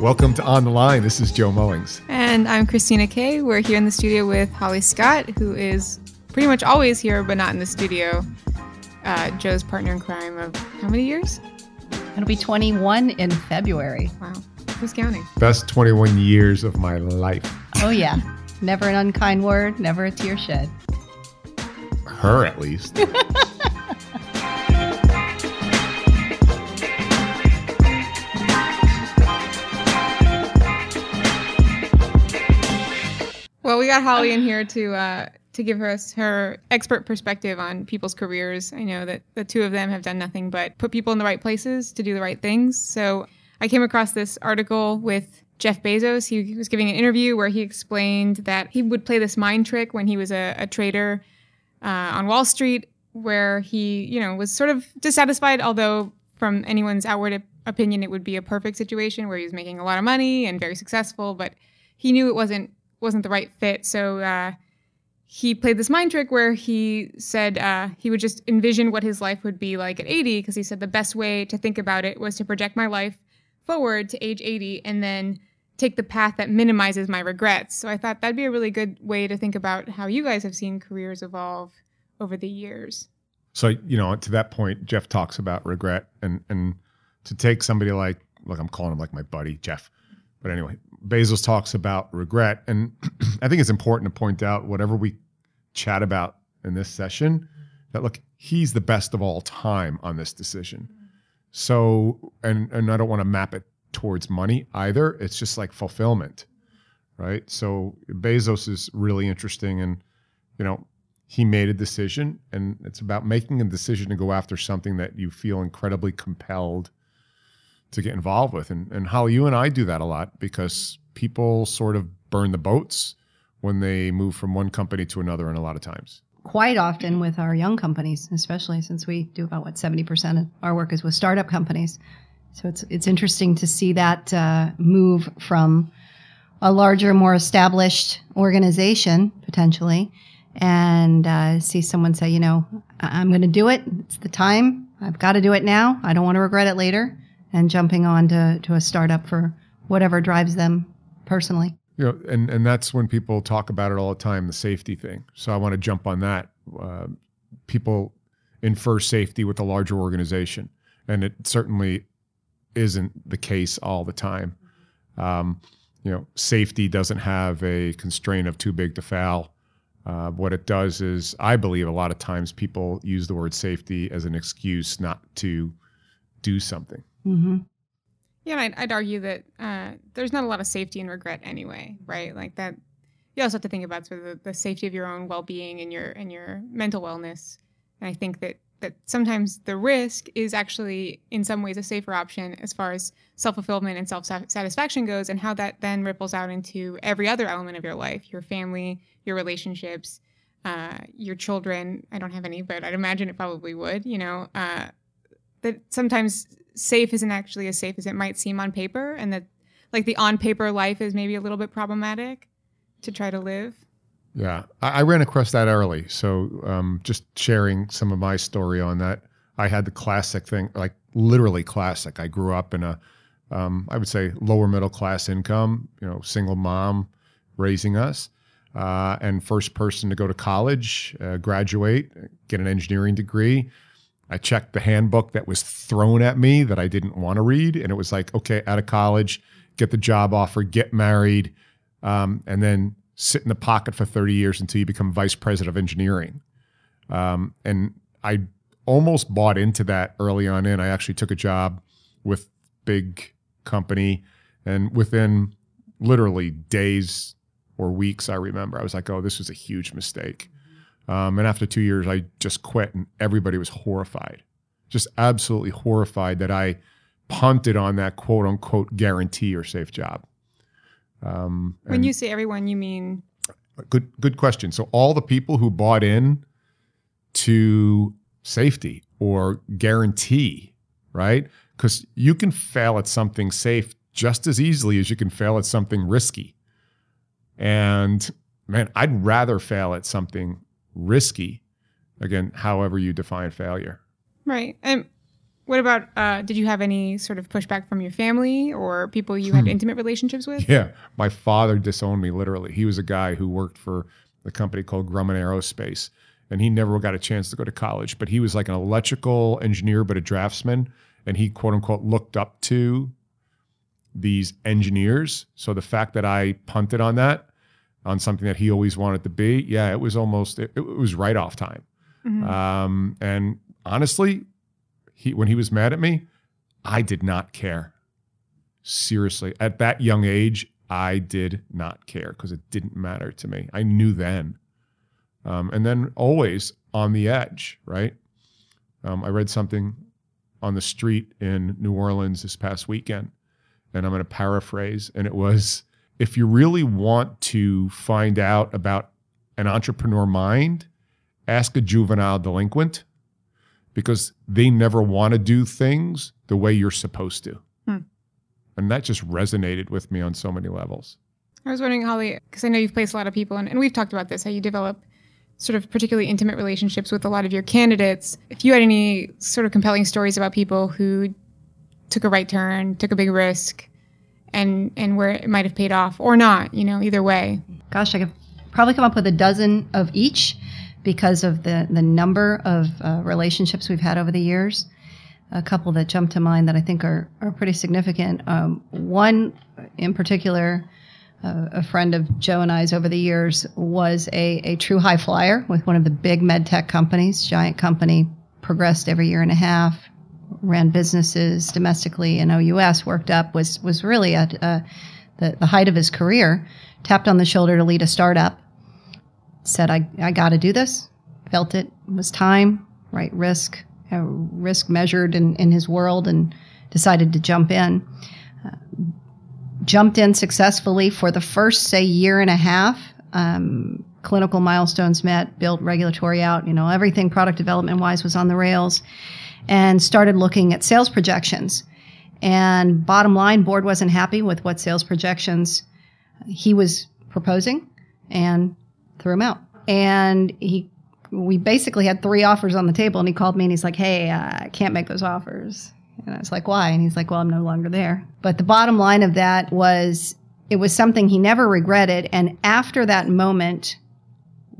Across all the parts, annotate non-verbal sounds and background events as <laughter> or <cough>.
Welcome to On the Line. This is Joe Mullings. And I'm Christina Kay. We're here in the studio with Holly Scott, who is pretty much always here, but not in the studio. Uh, Joe's partner in crime of how many years? It'll be 21 in February. Wow. Who's counting? Best 21 years of my life. Oh, yeah. never an unkind word, never a tear shed. Her, at least. <laughs> got Holly in <laughs> here to uh, to give us her expert perspective on people's careers. I know that the two of them have done nothing but put people in the right places to do the right things. So I came across this article with Jeff Bezos. He was giving an interview where he explained that he would play this mind trick when he was a, a trader uh, on Wall Street, where he, you know, was sort of dissatisfied, although from anyone's outward opinion, it would be a perfect situation where he was making a lot of money and very successful, but he knew it wasn't wasn't the right fit. So uh, he played this mind trick where he said uh, he would just envision what his life would be like at 80 because he said the best way to think about it was to project my life forward to age 80 and then take the path that minimizes my regrets. So I thought that'd be a really good way to think about how you guys have seen careers evolve over the years. So, you know, to that point, Jeff talks about regret and and to take somebody like look, I'm calling him like my buddy, Jeff. But anyway, Bezos talks about regret. And <clears throat> I think it's important to point out whatever we chat about in this session, that look, he's the best of all time on this decision. So, and and I don't want to map it towards money either. It's just like fulfillment, right? So Bezos is really interesting, and you know, he made a decision, and it's about making a decision to go after something that you feel incredibly compelled to get involved with. And and how you and I do that a lot because people sort of burn the boats when they move from one company to another, and a lot of times. Quite often with our young companies, especially since we do about what seventy percent of our work is with startup companies. So it's it's interesting to see that uh, move from a larger, more established organization potentially, and uh, see someone say, you know, I'm going to do it. It's the time. I've got to do it now. I don't want to regret it later. And jumping on to, to a startup for whatever drives them personally. You know, and and that's when people talk about it all the time, the safety thing. So I want to jump on that. Uh, people infer safety with a larger organization, and it certainly isn't the case all the time. Um, you know, safety doesn't have a constraint of too big to fail. Uh, what it does is, I believe, a lot of times people use the word safety as an excuse not to do something. Mm-hmm. Yeah, I'd, I'd, argue that uh, there's not a lot of safety and regret anyway, right? Like that. You also have to think about sort of the, the safety of your own well-being and your and your mental wellness. And I think that that sometimes the risk is actually in some ways a safer option as far as self-fulfillment and self-satisfaction goes and how that then ripples out into every other element of your life your family your relationships uh, your children i don't have any but i'd imagine it probably would you know uh, that sometimes safe isn't actually as safe as it might seem on paper and that like the on paper life is maybe a little bit problematic to try to live. Yeah. I, I ran across that early so um, just sharing some of my story on that. I had the classic thing like literally classic. I grew up in a um, I would say lower middle class income you know single mom raising us uh, and first person to go to college uh, graduate get an engineering degree I checked the handbook that was thrown at me that I didn't want to read, and it was like, okay, out of college, get the job offer, get married, um, and then sit in the pocket for 30 years until you become vice president of engineering. Um, and I almost bought into that early on in. I actually took a job with big company, and within literally days or weeks, I remember I was like, oh, this was a huge mistake. Um, and after two years, I just quit, and everybody was horrified, just absolutely horrified that I punted on that quote unquote guarantee or safe job. Um, when you say everyone, you mean? Good, good question. So all the people who bought in to safety or guarantee, right? Because you can fail at something safe just as easily as you can fail at something risky. And man, I'd rather fail at something risky. Again, however you define failure. Right. And What about, uh, did you have any sort of pushback from your family or people you had intimate relationships with? Yeah, my father disowned me literally. He was a guy who worked for the company called Grumman Aerospace, and he never got a chance to go to college. But he was like an electrical engineer, but a draftsman, and he quote unquote looked up to these engineers. So the fact that I punted on that, on something that he always wanted to be, yeah, it was almost it, it was right off time. Mhm. Um, and honestly, he when he was mad at me, I did not care. Seriously, at that young age, I did not care because it didn't matter to me. I knew then. Um, and then always on the edge, right? Um, I read something on the street in New Orleans this past weekend, and I'm going to paraphrase, and it was if you really want to find out about an entrepreneur mind, ask a juvenile delinquent because they never want to do things the way you're supposed to. Hmm. And that just resonated with me on so many levels. I was wondering, Holly, because I know you've placed a lot of people, and, and we've talked about this, how you develop sort of particularly intimate relationships with a lot of your candidates. If you had any sort of compelling stories about people who took a right turn, took a big risk, and and where it might have paid off or not, you know, either way. Gosh, I could probably come up with a dozen of each because of the, the number of uh, relationships we've had over the years. A couple that jump to mind that I think are, are pretty significant. Um, one in particular, uh, a friend of Joe and I's over the years was a, a true high flyer with one of the big med tech companies, giant company, progressed every year and a half, ran businesses domestically in OUS, worked up, was was really at uh, the, the height of his career, tapped on the shoulder to lead a startup, said, I, I got to do this, felt it was time, right risk, uh, risk measured in, in his world, and decided to jump in. Uh, jumped in successfully for the first, say, year and a half. Um, clinical milestones met, built regulatory out, you know, everything product development wise was on the rails, and started looking at sales projections. And bottom line, board wasn't happy with what sales projections he was proposing and threw him out. And he, we basically had three offers on the table, and he called me and he's like, "Hey, uh, I can't make those offers." And I was like, "Why?" And he's like, "Well, I'm no longer there." But the bottom line of that was, it was something he never regretted. And after that moment,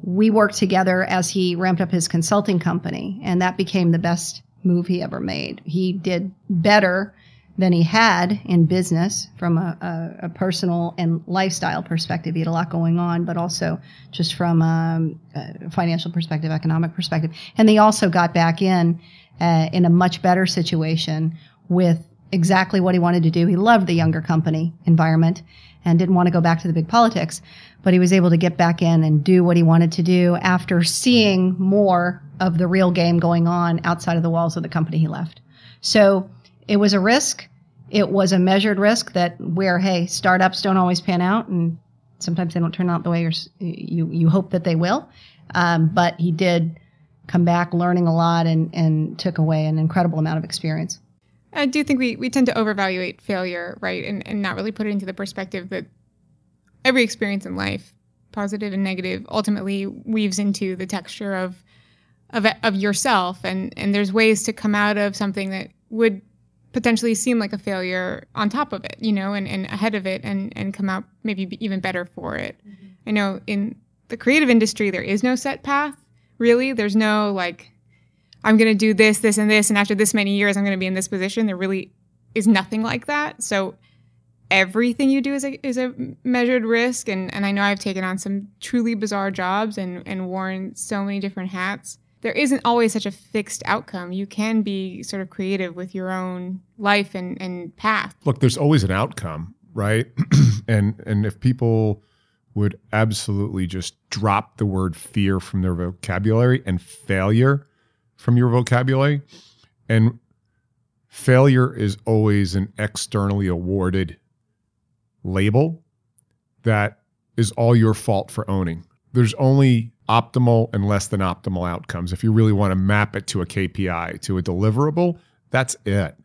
we worked together as he ramped up his consulting company, and that became the best move he ever made. He did better than he had in business from a, a, a, personal and lifestyle perspective. He had a lot going on, but also just from um, a financial perspective, economic perspective. And he also got back in uh, in a much better situation with exactly what he wanted to do. He loved the younger company environment and didn't want to go back to the big politics, but he was able to get back in and do what he wanted to do after seeing more of the real game going on outside of the walls of the company he left. So it was a risk. It was a measured risk that where, hey, startups don't always pan out and sometimes they don't turn out the way you, you hope that they will. Um, but he did come back learning a lot and, and took away an incredible amount of experience. I do think we, we tend to overvaluate failure, right? And, and not really put it into the perspective that every experience in life, positive and negative, ultimately weaves into the texture of of, of yourself. And, and there's ways to come out of something that would potentially seem like a failure on top of it, you know, and, and ahead of it and, and come out maybe even better for it. Mm-hmm. I know in the creative industry, there is no set path, really. There's no like, I'm going to do this, this, and this. And after this many years, I'm going to be in this position. There really is nothing like that. So everything you do is a, is a measured risk. And, and I know I've taken on some truly bizarre jobs and, and worn so many different hats there isn't always such a fixed outcome. You can be sort of creative with your own life and, and path. Look, there's always an outcome, right? <clears throat> and and if people would absolutely just drop the word fear from their vocabulary and failure from your vocabulary, and failure is always an externally awarded label that is all your fault for owning. There's only optimal and less than optimal outcomes. If you really want to map it to a KPI, to a deliverable, that's it.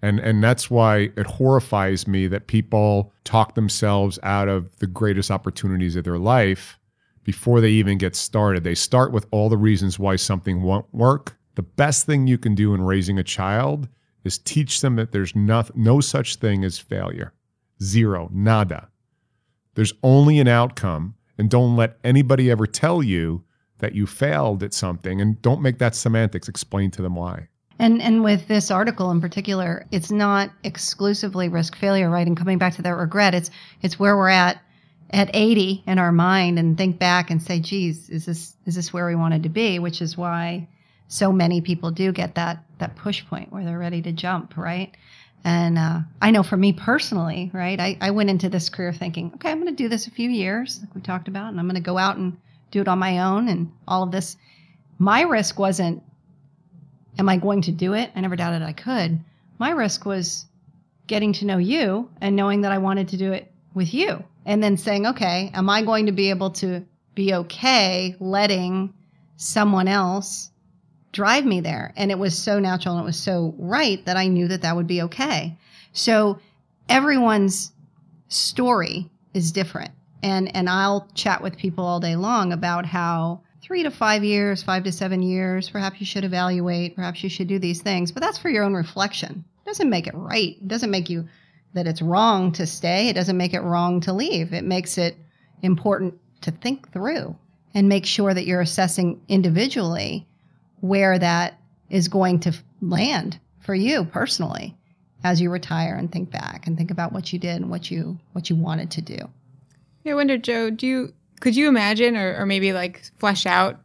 And and that's why it horrifies me that people talk themselves out of the greatest opportunities of their life before they even get started. They start with all the reasons why something won't work. The best thing you can do in raising a child is teach them that there's no, no such thing as failure. Zero, nada. There's only an outcome, and don't let anybody ever tell you that you failed at something, and don't make that semantics. Explain to them why. And and with this article in particular, it's not exclusively risk failure, right? And coming back to that regret, it's it's where we're at at 80 in our mind and think back and say, geez, is this is this where we wanted to be? Which is why so many people do get that that push point where they're ready to jump, right? And uh, I know for me personally, right, I, I went into this career thinking, okay, I'm going to do this a few years, like we talked about, and I'm going to go out and do it on my own and all of this. My risk wasn't, am I going to do it? I never doubted I could. My risk was getting to know you and knowing that I wanted to do it with you and then saying, okay, am I going to be able to be okay letting someone else drive me there? And it was so natural and it was so right that I knew that that would be okay. So everyone's story is different. And, and I'll chat with people all day long about how three to five years, five to seven years, perhaps you should evaluate, perhaps you should do these things, but that's for your own reflection. It doesn't make it right. It doesn't make you that it's wrong to stay. It doesn't make it wrong to leave. It makes it important to think through and make sure that you're assessing individually where that is going to land for you personally as you retire and think back and think about what you did and what you what you wanted to do. Yeah, I wonder, Joe, do you could you imagine or, or maybe like flesh out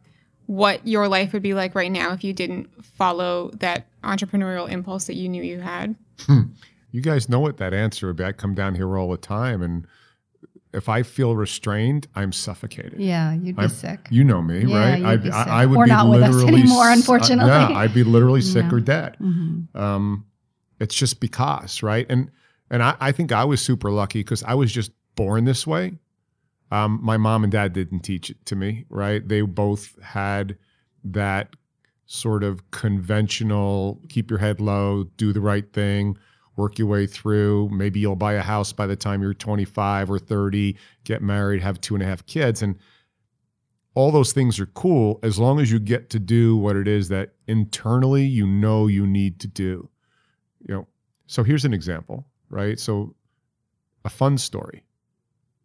what your life would be like right now if you didn't follow that entrepreneurial impulse that you knew you had? Hmm. You guys know what that answer would be. I come down here all the time, and if I feel restrained, I'm suffocated. Yeah, you'd be I'm, sick. You know me, Yeah, right? I'd, be I. I would Or be not with us literally anymore, s- unfortunately. yeah, I'd be literally sick Yeah. or dead. Mhm. Um, it's just because, right? And and I, I think I was super lucky because I was just born this way. Um, my mom and dad didn't teach it to me, right? They both had that sort of conventional keep your head low, do the right thing, work your way through. Maybe you'll buy a house by the time you're 25 or 30, get married, have two and a half kids. And all those things are cool as long as you get to do what it is that internally you know you need to do. You know, so here's an example, right? So a fun story.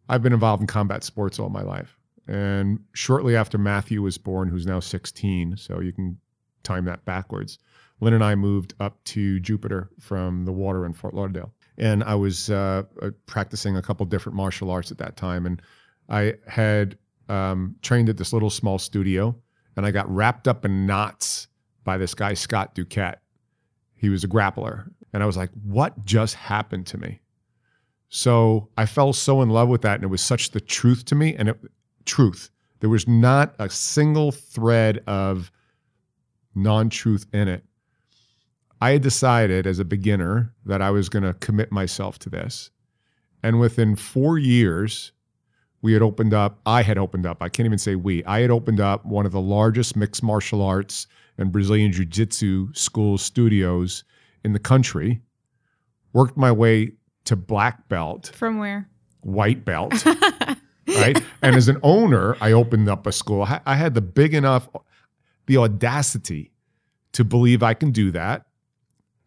I've been involved in combat sports all my life. And shortly after Matthew was born, who's now 16, so you can time that backwards, Lynn and I moved up to Jupiter from the water in Fort Lauderdale. And I was uh, uh, practicing a couple different martial arts at that time. And I had um, trained at this little small studio, and I got wrapped up in knots by this guy, Scott Duquette. He was a grappler. And I was like, what just happened to me? So I fell so in love with that, and it was such the truth to me. And it, truth, there was not a single thread of non truth in it. I had decided as a beginner that I was going to commit myself to this. And within four years, we had opened up, I had opened up, I can't even say we, I had opened up one of the largest mixed martial arts and Brazilian Jiu Jitsu school studios in the country, worked my way to black belt, From where? white belt, <laughs> right? And as an owner, I opened up a school. I I had the big enough, the audacity to believe I can do that.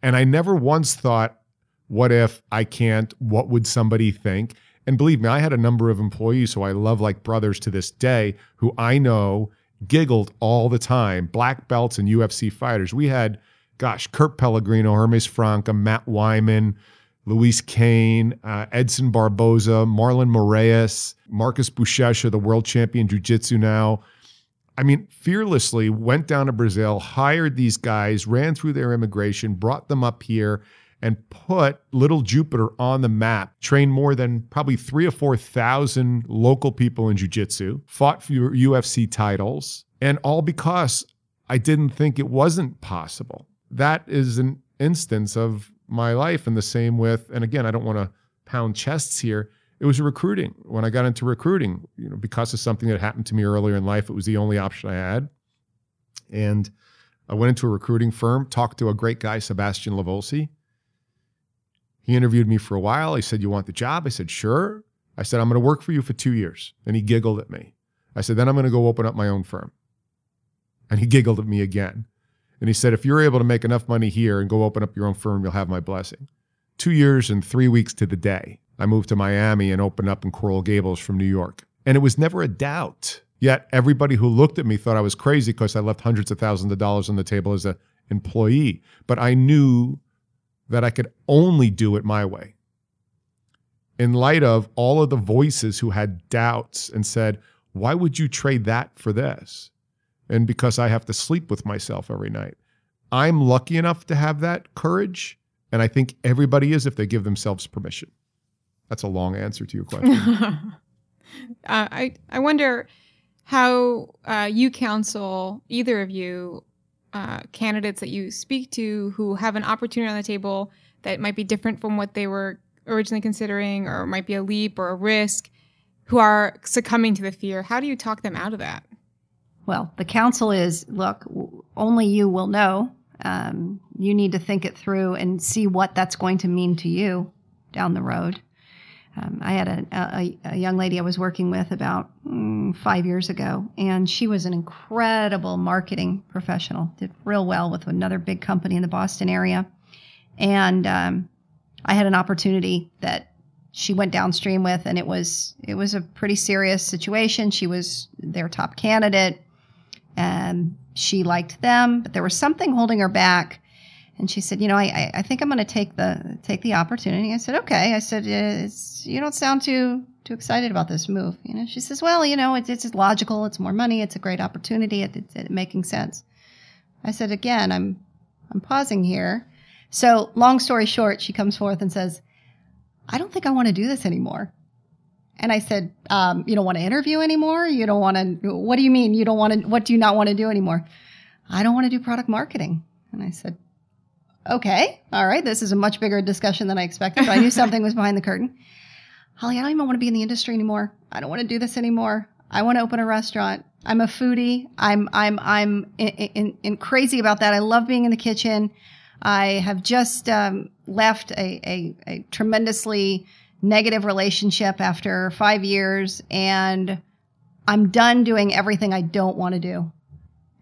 And I never once thought, what if I can't? What would somebody think? And believe me, I had a number of employees who I love like brothers to this day who I know giggled all the time, black belts and UFC fighters. We had, gosh, Kurt Pellegrino, Hermes Franca, Matt Wiman, Luis Kane, uh, Edson Barboza, Marlon Moraes, Marcus Buchecha, the world champion jiu-jitsu now. I mean, fearlessly went down to Brazil, hired these guys, ran through their immigration, brought them up here, and put Little Jupiter on the map. Trained more than probably three or four thousand local people in jiu-jitsu, fought for UFC titles, and all because I didn't think it wasn't possible. That is an instance of my life, and the same with. And again, I don't want to pound chests here it was recruiting. When I got into recruiting, you know, because of something that happened to me earlier in life, it was the only option I had. And I went into a recruiting firm, talked to a great guy, Sebastian Lavolsi. He interviewed me for a while. He said, You want the job? I said, Sure. I said, I'm going to work for you for two years. And he giggled at me. I said, Then I'm going to go open up my own firm. And he giggled at me again. And he said, if you're able to make enough money here and go open up your own firm, you'll have my blessing. Two years and three weeks to the day, I moved to Miami and opened up in Coral Gables from New York. And it was never a doubt. Yet everybody who looked at me thought I was crazy because I left hundreds of thousands of dollars on the table as an employee. But I knew that I could only do it my way. In light of all of the voices who had doubts and said, why would you trade that for this? And because I have to sleep with myself every night. I'm lucky enough to have that courage. And I think everybody is if they give themselves permission. That's a long answer to your question. <laughs> uh, I I wonder how uh, you counsel either of you uh, candidates that you speak to who have an opportunity on the table that might be different from what they were originally considering, or might be a leap or a risk, who are succumbing to the fear. How do you talk them out of that? Well, the counsel is look, only you will know. Um, you need to think it through and see what that's going to mean to you down the road. Um, I had a, a, a, young lady I was working with about mm, five years ago, and she was an incredible marketing professional. Did real well with another big company in the Boston area, and um, I had an opportunity that she went downstream with, and it was it was a pretty serious situation. She was their top candidate, and she liked them, but there was something holding her back and she said, "You know, I, I think I'm going to take the take the opportunity." I said, "Okay." I said, "You don't sound too too excited about this move." You know, she says, "Well, you know, it's it's logical. It's more money. It's a great opportunity. It, it's it making sense." I said, "Again, I'm I'm pausing here." So, long story short, she comes forth and says, "I don't think I want to do this anymore." And I said, um, "You don't want to interview anymore? You don't want to? What do you mean? You don't want to? What do you not want to do anymore?" I don't want to do product marketing. And I said, okay, all right, this is a much bigger discussion than I expected, but I knew <laughs> something was behind the curtain. Holly, I don't even want to be in the industry anymore. I don't want to do this anymore. I want to open a restaurant. I'm a foodie. I'm I'm I'm in, in, in crazy about that. I love being in the kitchen. I have just um, left a, a, a tremendously negative relationship after five years, and I'm done doing everything I don't want to do.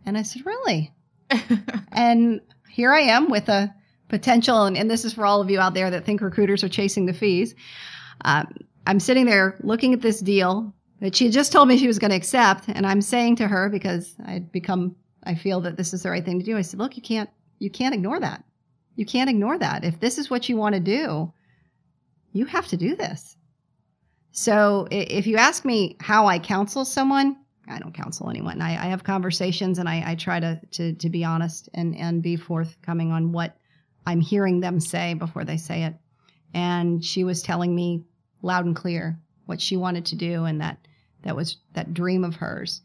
And I said, really? <laughs> and here I am with a potential, and, and, this is for all of you out there that think recruiters are chasing the fees. Um, I'm sitting there looking at this deal that she just told me she was going to accept, and I'm saying to her because I'd become, I feel that this is the right thing to do. I said, "Look, you can't, you can't ignore that. You can't ignore that. If this is what you want to do, you have to do this." So, if you ask me how I counsel someone, I don't counsel anyone. I, I have conversations and I, I try to, to, to be honest and, and be forthcoming on what I'm hearing them say before they say it. And she was telling me loud and clear what she wanted to do and that that was that dream of hers.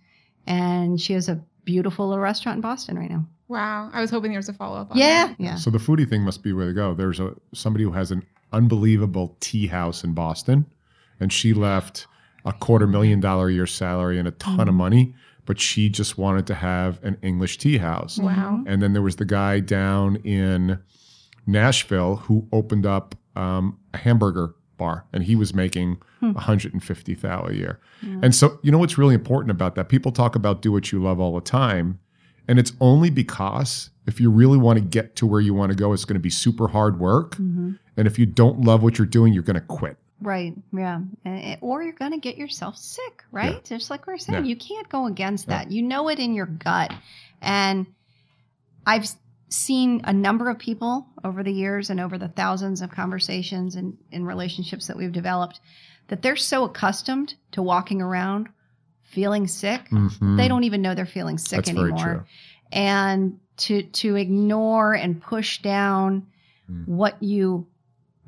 And she has a beautiful little restaurant in Boston right now. Wow. I was hoping there was a follow up yeah, that. Yeah. So the foodie thing must be where to go. There's a somebody who has an unbelievable tea house in Boston and she left a quarter million dollar a year salary and a ton mm. of money, but she just wanted to have an English tea house. Wow. And then there was the guy down in Nashville who opened up um, a hamburger bar and he was making hmm. 150,000 a year. Yeah. And so, you know what's really important about that? People talk about do what you love all the time. And it's only because if you really want to get to where you want to go, it's going to be super hard work. Mm-hmm. And if you don't love what you're doing, you're going to quit. Right. Yeah. Or you're going to get yourself sick, right? Yeah. Just like we are saying, yeah. you can't go against that. Yeah. You know it in your gut. And I've seen a number of people over the years and over the thousands of conversations and in relationships that we've developed that they're so accustomed to walking around feeling sick, mm-hmm. they don't even know they're feeling sick That's anymore. And to to ignore and push down mm. what you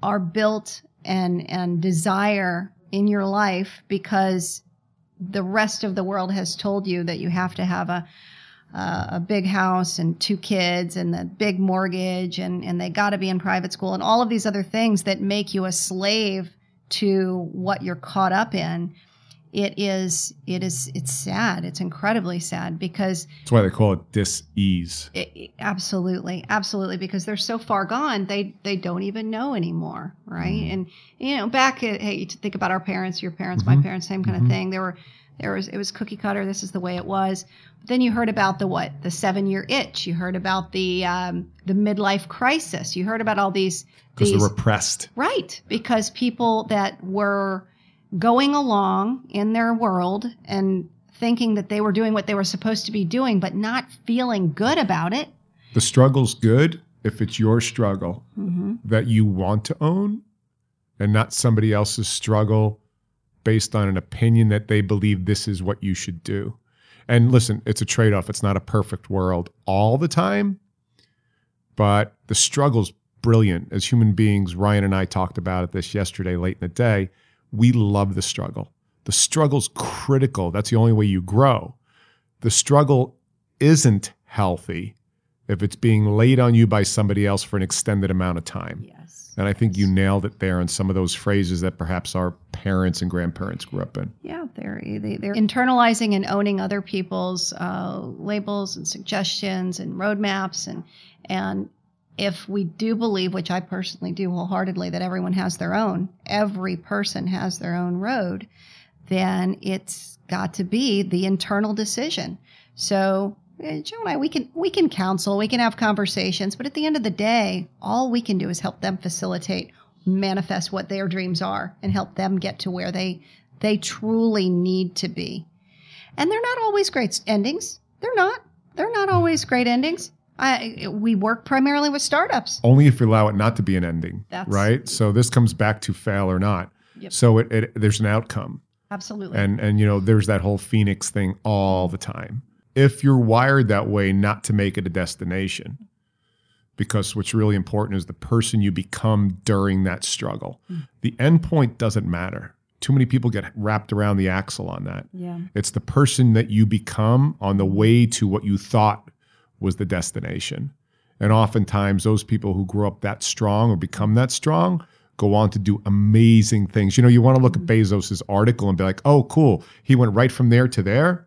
are built and and desire in your life because the rest of the world has told you that you have to have a uh, a big house and two kids and the big mortgage and and they got to be in private school and all of these other things that make you a slave to what you're caught up in it is it is it's sad it's incredibly sad because that's why they call it dis-ease it, absolutely absolutely because they're so far gone they they don't even know anymore right mm-hmm. and you know back at, hey you think about our parents your parents mm-hmm. my parents same kind mm-hmm. of thing there were There was it was cookie cutter. This is the way it was. But then you heard about the what? The seven year itch. You heard about the um, the midlife crisis. You heard about all these Because these they're repressed. Right, because people that were going along in their world and thinking that they were doing what they were supposed to be doing, but not feeling good about it. The struggle's good if it's your struggle Mm-hmm. that you want to own and not somebody else's struggle based on an opinion that they believe this is what you should do. And listen, it's a trade off. It's not a perfect world all the time, but the struggle's brilliant. As human beings, Ryan and I talked about it this yesterday late in the day. We love the struggle. The struggle's critical. That's the only way you grow. The struggle isn't healthy if it's being laid on you by somebody else for an extended amount of time. Yes. And I think you nailed it there on some of those phrases that perhaps our parents and grandparents grew up in. Yeah, they're they, they're internalizing and owning other people's uh, labels and suggestions and roadmaps and and if we do believe, which I personally do wholeheartedly, that everyone has their own, every person has their own road, then it's got to be the internal decision. So eh, Joe and I, we can we can counsel, we can have conversations, but at the end of the day, all we can do is help them facilitate, manifest what their dreams are, and help them get to where they they truly need to be. And they're not always great endings. They're not. They're not always great endings. I we work primarily with startups. Only if you allow it not to be an ending, That's- right? So this comes back to fail or not. Yep. So it, it there's an outcome. Absolutely. And and you know, there's that whole phoenix thing all the time. If you're wired that way, not to make it a destination, because what's really important is the person you become during that struggle. Hmm. The end point doesn't matter. Too many people get wrapped around the axle on that. yeah. It's the person that you become on the way to what you thought was the destination. And oftentimes, those people who grow up that strong or become that strong go on to do amazing things. You know, you want to look at mm-hmm. Bezos's article and be like, "Oh, cool, he went right from there to there."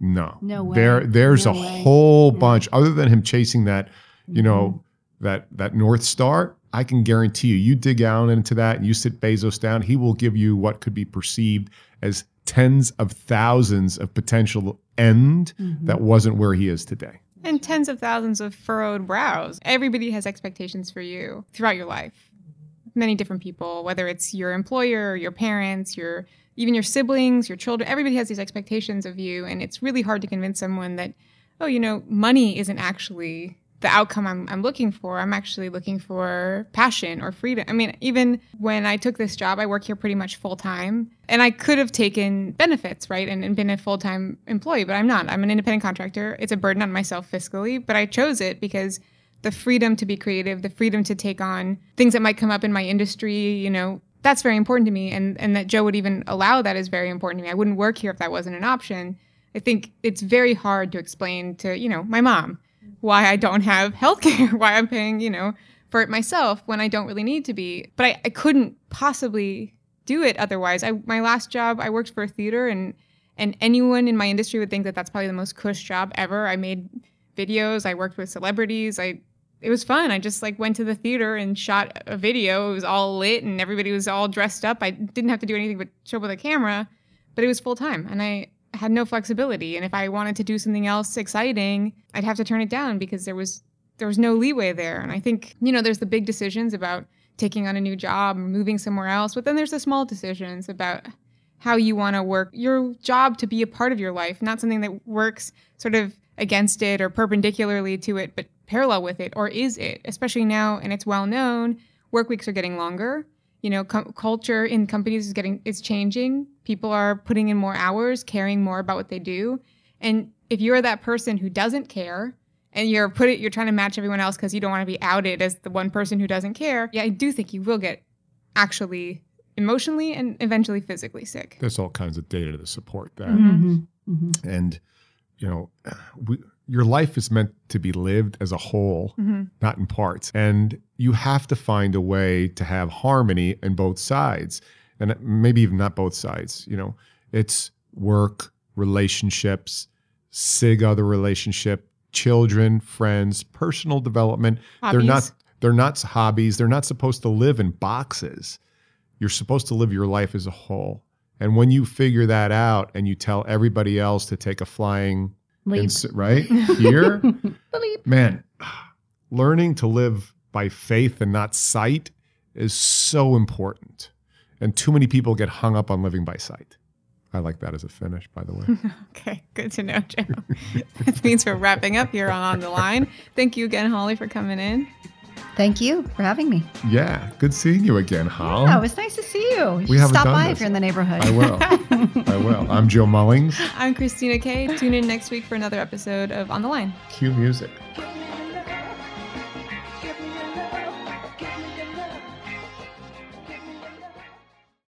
No, No way. There, there's No a way. whole bunch other than him chasing that, you know, mm-hmm. that that north star. I can guarantee you, you dig down into that and you sit Bezos down, he will give you what could be perceived as tens of thousands of potential end mm-hmm. that wasn't where he is today. And tens of thousands of furrowed brows. Everybody has expectations for you throughout your life. Many different people, whether it's your employer, your parents, your even your siblings, your children, everybody has these expectations of you. And it's really hard to convince someone that, oh, you know, money isn't actually the outcome I'm, I'm looking for. I'm actually looking for passion or freedom. I mean, even when I took this job, I work here pretty much full time and I could have taken benefits, right? And, and been a full time employee, but I'm not. I'm an independent contractor. It's a burden on myself fiscally, but I chose it because the freedom to be creative, the freedom to take on things that might come up in my industry, you know, that's very important to me. And, and that Joe would even allow that is very important to me. I wouldn't work here if that wasn't an option. I think it's very hard to explain to, you know, my mom why I don't have healthcare, <laughs> why I'm paying, you know, for it myself when I don't really need to be. But I, I couldn't possibly do it otherwise. I my last job, I worked for a theater and and anyone in my industry would think that that's probably the most cush job ever. I made videos, I worked with celebrities. I it was fun. I just like went to the theater and shot a video. It was all lit and everybody was all dressed up. I didn't have to do anything but show up with a camera, but it was full time and I had no flexibility. And if I wanted to do something else exciting, I'd have to turn it down because there was there was no leeway there. And I think, you know, there's the big decisions about taking on a new job, moving somewhere else, but then there's the small decisions about how you want to work your job to be a part of your life, not something that works sort of against it or perpendicularly to it, but parallel with it, or is it? Especially now, and it's well known, work weeks are getting longer. You know, com- culture in companies is getting is changing. People are putting in more hours, caring more about what they do, and if you're that person who doesn't care and you're put it, you're trying to match everyone else because you don't want to be outed as the one person who doesn't care. Yeah, I do think you will get actually emotionally and eventually physically sick. There's all kinds of data to support that. Mm-hmm. Mm-hmm. And, you know, we, your life is meant to be lived as a whole, hmm not in parts. And you have to find a way to have harmony in both sides. And maybe even not both sides. You know, it's work, relationships, sig other relationship, children, friends, personal development. They're not they're not hobbies. They're not supposed to live in boxes. You're supposed to live your life as a whole. And when you figure that out and you tell everybody else to take a flying Ins- right <laughs> here, man, learning to live by faith and not sight is so important. And too many people get hung up on living by sight. I like that as a finish, by the way. <laughs> Okay, good to know, Joe. <laughs> that means we're wrapping up here on On the Line. Thank you again, Holly, for coming in. Thank you for having me. yeah, good seeing you again, Hal. Yeah, it was nice to see you. You We haven't stop done by this. if you're in the neighborhood. I will. <laughs> I will. I'm Joe Mullings. I'm Christina Kay. Tune in next week for another episode of On the Line. Cue music.